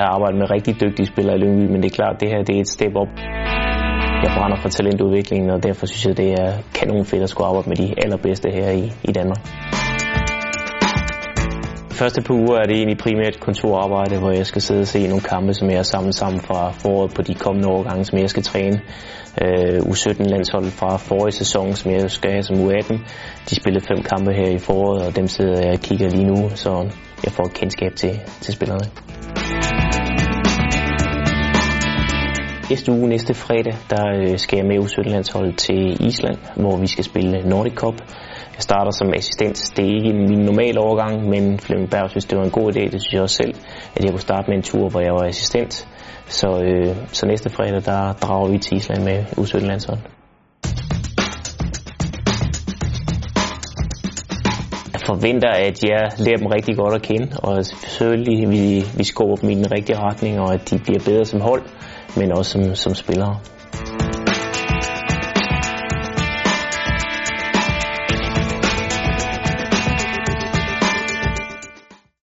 have arbejdet med rigtig dygtige spillere i Lyngby, men det er klart, det her det er et step op. Jeg brænder for talentudviklingen, og derfor synes jeg, det er kanon fedt at skulle arbejde med de allerbedste her i, i Danmark. Første par uger er det egentlig primært kontorarbejde, hvor jeg skal sidde og se nogle kampe, som jeg har samlet sammen fra foråret på de kommende årgange, som jeg skal træne. Øh, U17-landsholdet fra forrige sæson, som jeg skal have som U18. De spillede fem kampe her i foråret, og dem sidder jeg og kigger lige nu, så jeg får et kendskab til, til spillerne. Næste uge, næste fredag, der øh, skal jeg med U17-landsholdet til Island, hvor vi skal spille Nordic Cup. Jeg starter som assistent. Det er ikke min normale overgang, men Flemming Berg synes, det var en god idé. Det synes jeg også selv, at jeg kunne starte med en tur, hvor jeg var assistent. Så, øh, så næste fredag, der drager vi til Island med U17-landsholdet. Forventer, at jeg lærer dem rigtig godt at kende, og selvfølgelig vi, vi skubber dem i den rigtige retning, og at de bliver bedre som hold, men også som, som spillere.